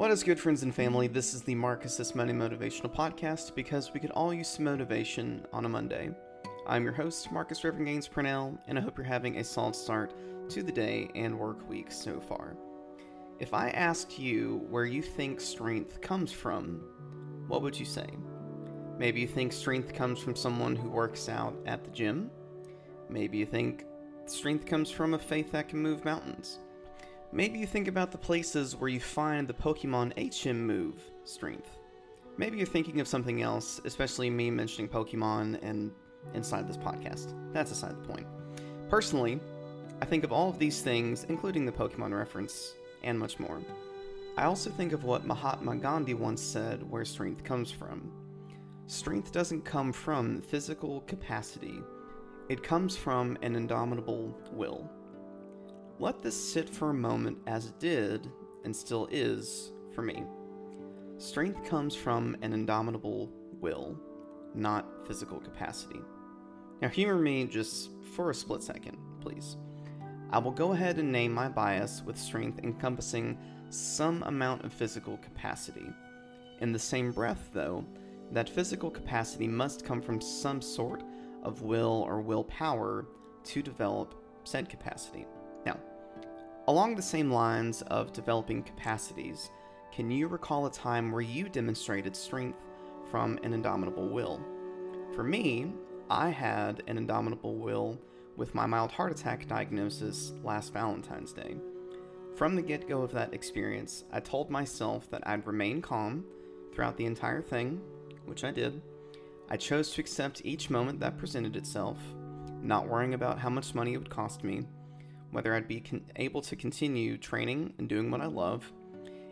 What is good, friends and family? This is the Marcus This Motivational Podcast because we could all use some motivation on a Monday. I'm your host, Marcus Reverend Gaines Purnell, and I hope you're having a solid start to the day and work week so far. If I asked you where you think strength comes from, what would you say? Maybe you think strength comes from someone who works out at the gym. Maybe you think strength comes from a faith that can move mountains. Maybe you think about the places where you find the Pokemon HM move strength. Maybe you're thinking of something else, especially me mentioning Pokemon and inside this podcast. That's aside the point. Personally, I think of all of these things, including the Pokemon reference, and much more. I also think of what Mahatma Gandhi once said where strength comes from. Strength doesn't come from physical capacity, it comes from an indomitable will. Let this sit for a moment as it did, and still is, for me. Strength comes from an indomitable will, not physical capacity. Now, humor me just for a split second, please. I will go ahead and name my bias with strength encompassing some amount of physical capacity. In the same breath, though, that physical capacity must come from some sort of will or willpower to develop said capacity. Now, along the same lines of developing capacities, can you recall a time where you demonstrated strength from an indomitable will? For me, I had an indomitable will with my mild heart attack diagnosis last Valentine's Day. From the get go of that experience, I told myself that I'd remain calm throughout the entire thing, which I did. I chose to accept each moment that presented itself, not worrying about how much money it would cost me, whether I'd be con- able to continue training and doing what I love,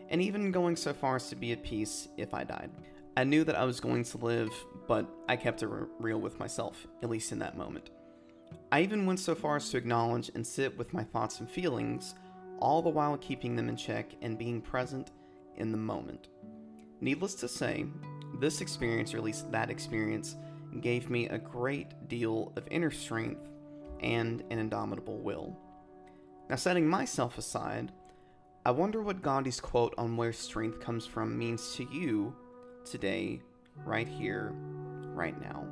and even going so far as to be at peace if I died. I knew that I was going to live, but I kept it real with myself, at least in that moment. I even went so far as to acknowledge and sit with my thoughts and feelings, all the while keeping them in check and being present in the moment. Needless to say, this experience, or at least that experience, gave me a great deal of inner strength and an indomitable will. Now, setting myself aside, I wonder what Gandhi's quote on where strength comes from means to you today, right here, right now.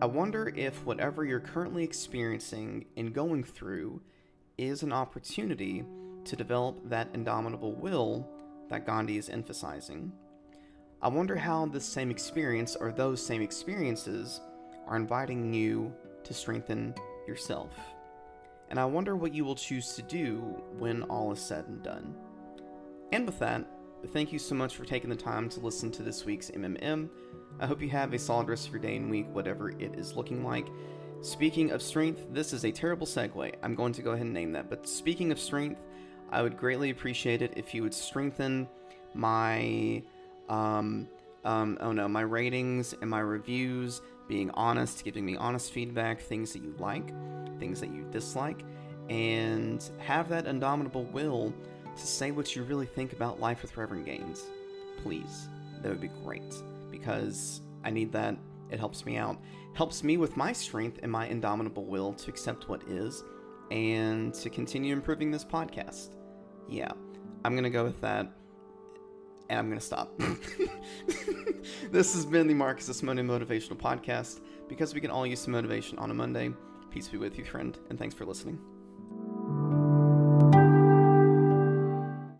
I wonder if whatever you're currently experiencing and going through is an opportunity to develop that indomitable will that Gandhi is emphasizing. I wonder how this same experience or those same experiences are inviting you to strengthen yourself. And I wonder what you will choose to do when all is said and done. And with that, thank you so much for taking the time to listen to this week's MMM. I hope you have a solid rest of your day and week, whatever it is looking like. Speaking of strength, this is a terrible segue. I'm going to go ahead and name that. But speaking of strength, I would greatly appreciate it if you would strengthen my, um, um, oh no, my ratings and my reviews, being honest, giving me honest feedback, things that you like, things that you dislike, and have that indomitable will to say what you really think about life with Reverend Gaines. Please, that would be great because I need that. It helps me out. Helps me with my strength and my indomitable will to accept what is and to continue improving this podcast. Yeah, I'm going to go with that. And I'm going to stop. this has been the Marcus Monday Motivational Podcast because we can all use some motivation on a Monday. Peace be with you, friend, and thanks for listening.